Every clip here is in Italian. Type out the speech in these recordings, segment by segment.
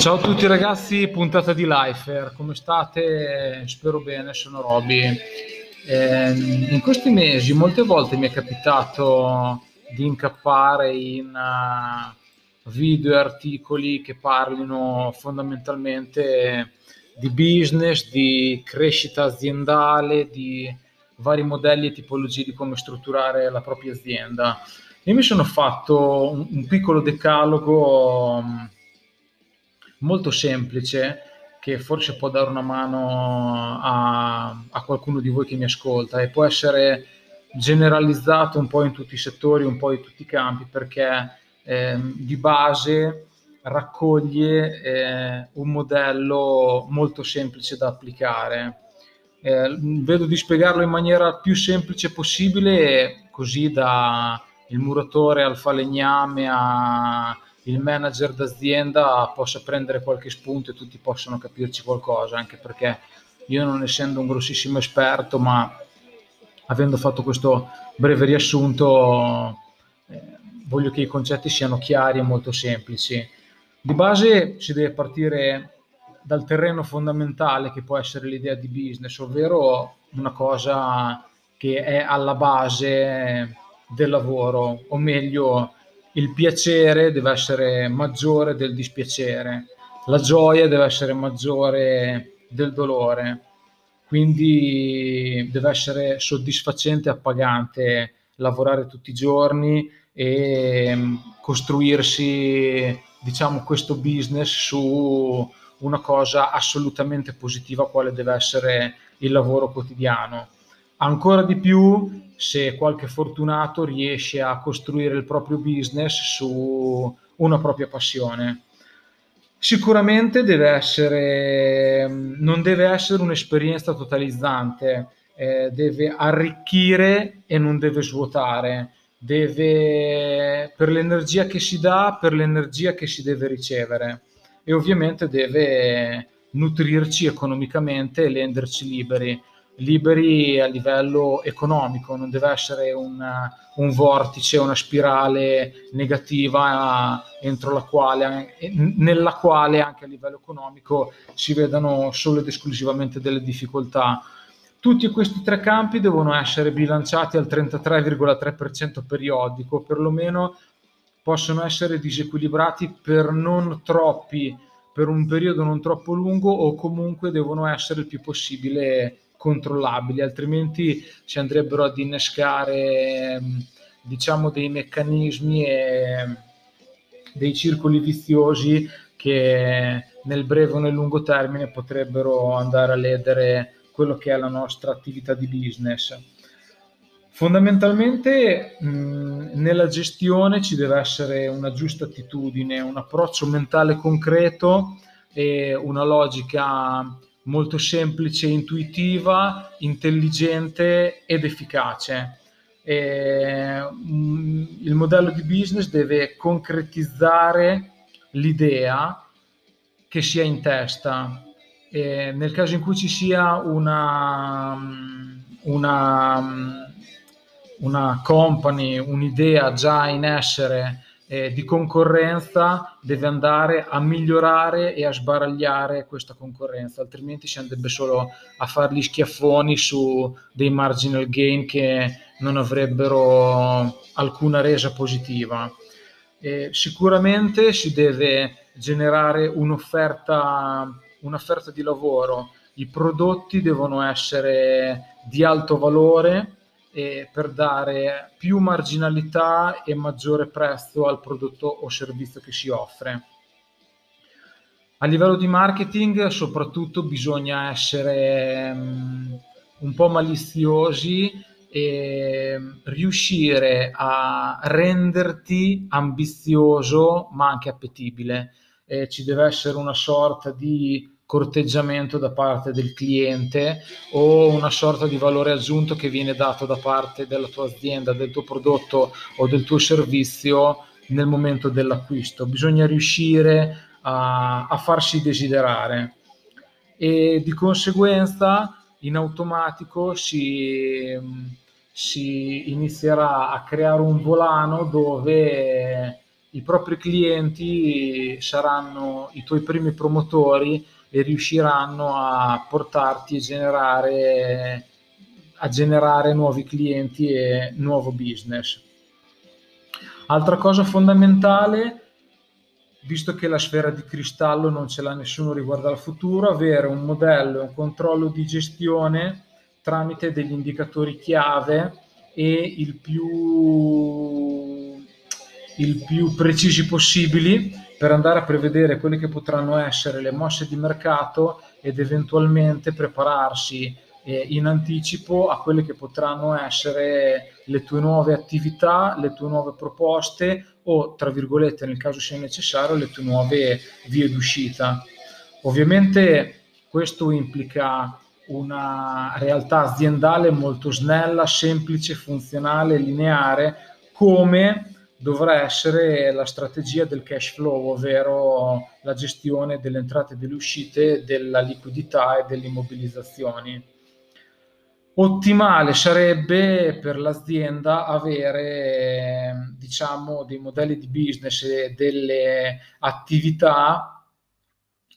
Ciao a tutti ragazzi, puntata di Lifer, come state? Spero bene, sono Roby. Eh, in questi mesi molte volte mi è capitato di incappare in uh, video e articoli che parlino fondamentalmente di business, di crescita aziendale, di vari modelli e tipologie di come strutturare la propria azienda. Io mi sono fatto un, un piccolo decalogo molto semplice che forse può dare una mano a, a, qualcuno di voi che mi ascolta e può essere generalizzato un po' in tutti i settori, un po' in tutti i campi, perché eh, di base raccoglie eh, un modello molto semplice da applicare. Eh, vedo di spiegarlo in maniera più semplice possibile, così da il muratore al falegname a il manager d'azienda possa prendere qualche spunto e tutti possano capirci qualcosa, anche perché io non essendo un grossissimo esperto, ma avendo fatto questo breve riassunto, eh, voglio che i concetti siano chiari e molto semplici. Di base si deve partire dal terreno fondamentale che può essere l'idea di business, ovvero una cosa che è alla base del lavoro, o meglio il piacere deve essere maggiore del dispiacere, la gioia deve essere maggiore del dolore, quindi deve essere soddisfacente e appagante lavorare tutti i giorni e mm, costruirsi diciamo questo business su una cosa assolutamente positiva quale deve essere il lavoro quotidiano ancora di più se qualche fortunato riesce a costruire il proprio business su una propria passione. Sicuramente deve essere, non deve essere un'esperienza totalizzante, eh, deve arricchire e non deve svuotare, deve, per l'energia che si dà, per l'energia che si deve ricevere. E ovviamente deve nutrirci economicamente e renderci liberi liberi a livello economico, non deve essere un, un vortice, una spirale negativa entro la quale, nella quale anche a livello economico si vedano solo ed esclusivamente delle difficoltà. Tutti questi tre campi devono essere bilanciati al 33,3% periodico, perlomeno possono essere disequilibrati per non troppi, per un periodo non troppo lungo o comunque devono essere il più possibile controllabili, altrimenti si andrebbero ad innescare ehm, diciamo dei meccanismi e dei circoli viziosi che nel breve o nel lungo termine potrebbero andare a ledere quello che è la nostra attività di business. Fondamentalmente nella gestione ci deve essere una giusta attitudine, un approccio mentale concreto e una logica molto semplice, intuitiva, intelligente ed efficace. E, mm, il modello di business deve concretizzare l'idea che sia in testa. E nel caso in cui ci sia una, una, una company, un'idea già in essere eh, di concorrenza deve andare a migliorare e a sbaragliare questa concorrenza, altrimenti si andrebbe solo a fare gli schiaffoni su dei marginal gain che non avrebbero alcuna resa positiva. Eh, sicuramente si deve generare un'offerta, un'offerta di lavoro, i prodotti devono essere di alto valore, eh, per dare più marginalità e maggiore prezzo al prodotto o servizio che si offre. A livello di marketing soprattutto bisogna essere um, un po' maliziosi e riuscire a renderti ambizioso ma anche appetibile. Eh, ci deve essere una sorta di corteggiamento da parte del cliente o una sorta di valore aggiunto che viene dato da parte della tua azienda, del tuo prodotto o del tuo servizio nel momento dell'acquisto. Bisogna riuscire a, a farsi desiderare e di conseguenza in automatico si, si inizierà a creare un volano dove i propri clienti saranno i tuoi primi promotori e riusciranno a portarti a generare, a generare nuovi clienti e nuovo business. Altra cosa fondamentale, visto che la sfera di cristallo non ce l'ha nessuno riguardo al futuro, avere un modello e un controllo di gestione tramite degli indicatori chiave e il più, il più precisi possibili per andare a prevedere quelle che potranno essere le mosse di mercato ed eventualmente prepararsi eh, in anticipo a quelle che potranno essere le tue nuove attività, le tue nuove proposte o, tra virgolette, nel caso sia necessario, le tue nuove vie d'uscita. Ovviamente questo implica una realtà aziendale molto snella, semplice, funzionale, lineare, come dovrà essere la strategia del cash flow, ovvero la gestione delle entrate e delle uscite, della liquidità e delle immobilizzazioni. Ottimale sarebbe per l'azienda avere diciamo dei modelli di business e delle attività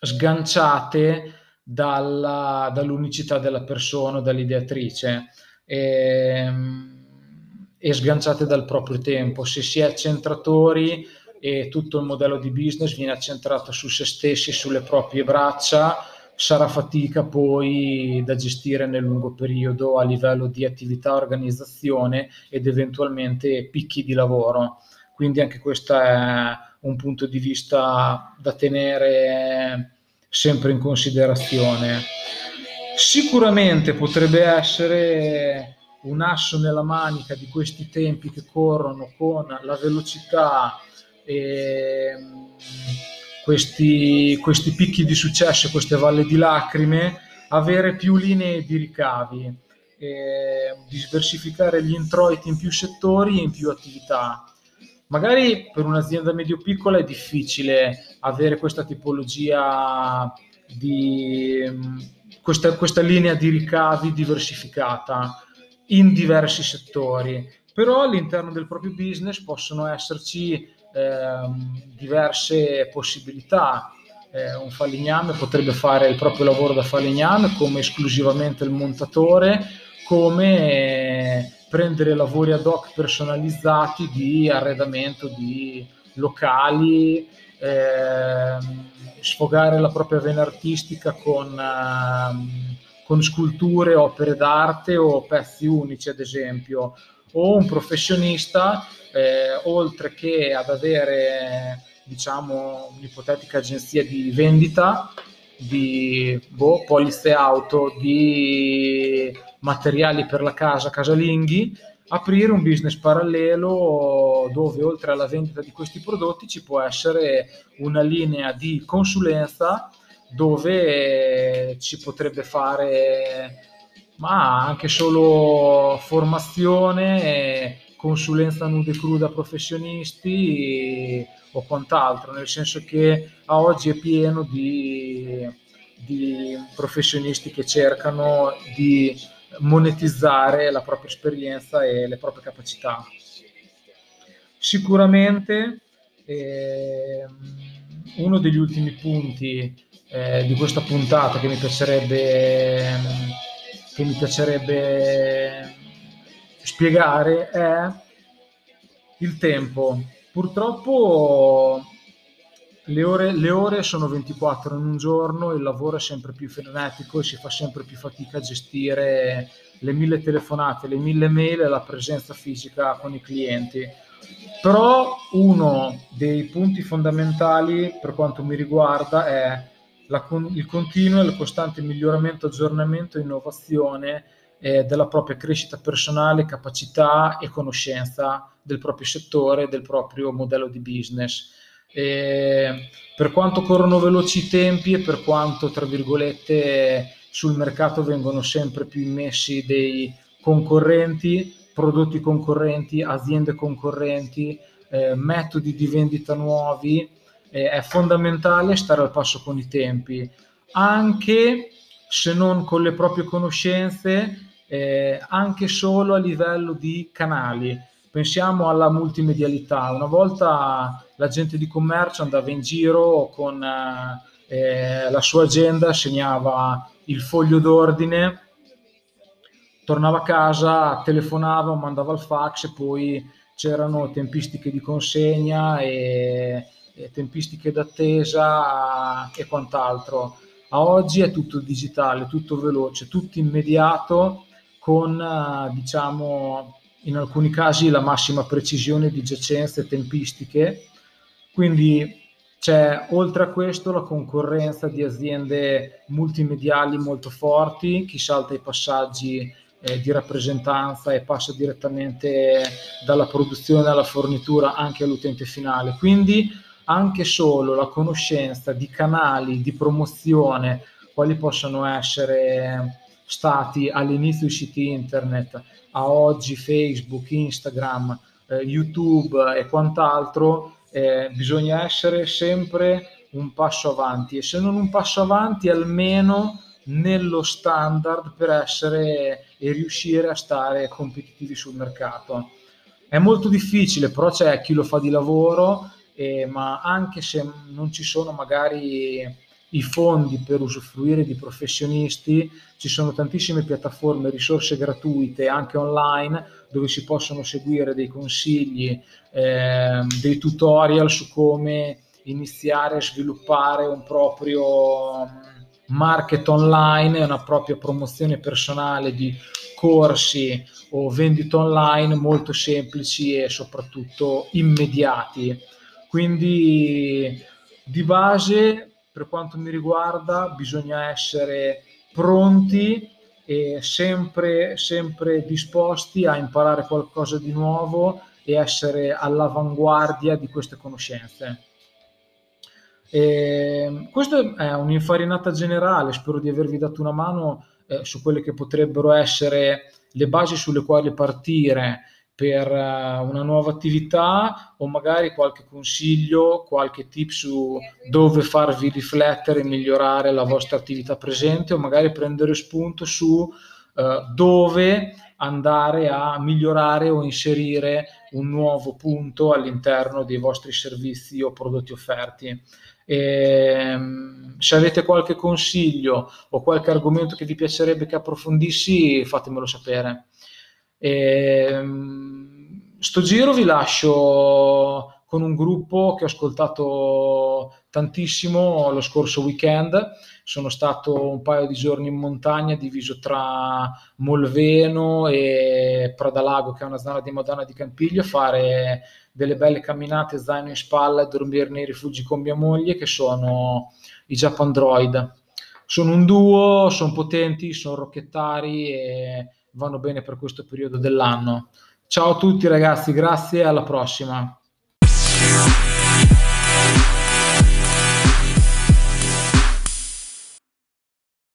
sganciate dalla, dall'unicità della persona, dall'ideatrice e, ehm, e sganciate dal proprio tempo. Se si è centratori e tutto il modello di business viene accentrato su se stessi, sulle proprie braccia, sarà fatica poi da gestire nel lungo periodo a livello di attività, organizzazione ed eventualmente picchi di lavoro. Quindi anche questo è un punto di vista da tenere sempre in considerazione. Sicuramente potrebbe essere un asso nella manica di questi tempi che corrono con la velocità e questi, questi picchi di successo, queste valli di lacrime, avere più linee di ricavi, eh, diversificare gli introiti in più settori e in più attività. Magari per un'azienda medio-piccola è difficile avere questa tipologia di questa, questa linea di ricavi diversificata in diversi settori, però all'interno del proprio business possono esserci Ehm, diverse possibilità. Eh, un falegname potrebbe fare il proprio lavoro da falegname come esclusivamente il montatore, come prendere lavori ad hoc personalizzati di arredamento di locali, eh, sfogare la propria vena artistica con, eh, con sculture, opere d'arte o pezzi unici, ad esempio, o un professionista eh, oltre che ad avere diciamo un'ipotetica agenzia di vendita di boh, polizze auto, di materiali per la casa, casalinghi, aprire un business parallelo dove oltre alla vendita di questi prodotti ci può essere una linea di consulenza dove ci potrebbe fare ma anche solo formazione consulenza nuda e cruda professionisti o quant'altro, nel senso che a oggi è pieno di, di professionisti che cercano di monetizzare la propria esperienza e le proprie capacità. Sicuramente eh, uno degli ultimi punti eh, di questa puntata che mi piacerebbe, che mi piacerebbe spiegare è il tempo. Purtroppo le ore, le ore, sono 24 in un giorno, il lavoro è sempre più frenetico e si fa sempre più fatica a gestire le mille telefonate, le mille mail e la presenza fisica con i clienti. Però uno dei punti fondamentali per quanto mi riguarda è la, il continuo e il costante miglioramento, aggiornamento e innovazione eh, della propria crescita personale, capacità e conoscenza del proprio settore, del proprio modello di business. E per quanto corrono veloci i tempi e per quanto, tra virgolette, sul mercato vengono sempre più immessi dei concorrenti, prodotti concorrenti, aziende concorrenti, eh, metodi di vendita nuovi, eh, è fondamentale stare al passo con i tempi, anche se non con le proprie conoscenze, eh, anche solo a livello di canali. pensiamo alla multimedialità. Una volta la gente di commercio andava in giro con eh, la sua agenda, segnava il foglio d'ordine, tornava a casa, telefonava, mandava il fax e poi c'erano tempistiche di consegna e, e tempistiche d'attesa e quant'altro. A oggi è tutto digitale, tutto veloce, tutto immediato con diciamo in alcuni casi la massima precisione di giacenze tempistiche. Quindi c'è oltre a questo la concorrenza di aziende multimediali molto forti, chi salta i passaggi eh, di rappresentanza e passa direttamente dalla produzione alla fornitura anche all'utente finale. Quindi anche solo la conoscenza di canali di promozione, quali possono essere stati all'inizio i siti internet, a oggi Facebook, Instagram, eh, YouTube e quant'altro, eh, bisogna essere sempre un passo avanti e se non un passo avanti almeno nello standard per essere e riuscire a stare competitivi sul mercato. È molto difficile, però c'è chi lo fa di lavoro, eh, ma anche se non ci sono magari i fondi per usufruire di professionisti, ci sono tantissime piattaforme, risorse gratuite anche online dove si possono seguire dei consigli, eh, dei tutorial su come iniziare a sviluppare un proprio market online una propria promozione personale di corsi o vendite online molto semplici e soprattutto immediati. Quindi di base, per quanto mi riguarda, bisogna essere pronti e sempre, sempre disposti a imparare qualcosa di nuovo e essere all'avanguardia di queste conoscenze. E questa è un'infarinata generale, spero di avervi dato una mano eh, su quelle che potrebbero essere le basi sulle quali partire per uh, una nuova attività o magari qualche consiglio, qualche tip su dove farvi riflettere e migliorare la vostra attività presente o magari prendere spunto su uh, dove andare a migliorare o inserire un nuovo punto all'interno dei vostri servizi o prodotti offerti. E, ehm, se avete qualche consiglio o qualche argomento che vi piacerebbe che approfondissi, fatemelo sapere. E, ehm, sto giro vi lascio con un gruppo che ho ascoltato tantissimo lo scorso weekend. Sono stato un paio di giorni in montagna, diviso tra Molveno e Pradalago, che è una zona di Modena di Campiglio, a fare delle belle camminate zaino in spalla e dormire nei rifugi con mia moglie, che sono i Japan Droid. Sono un duo, sono potenti, sono rocchettari e vanno bene per questo periodo dell'anno. Ciao a tutti ragazzi, grazie e alla prossima.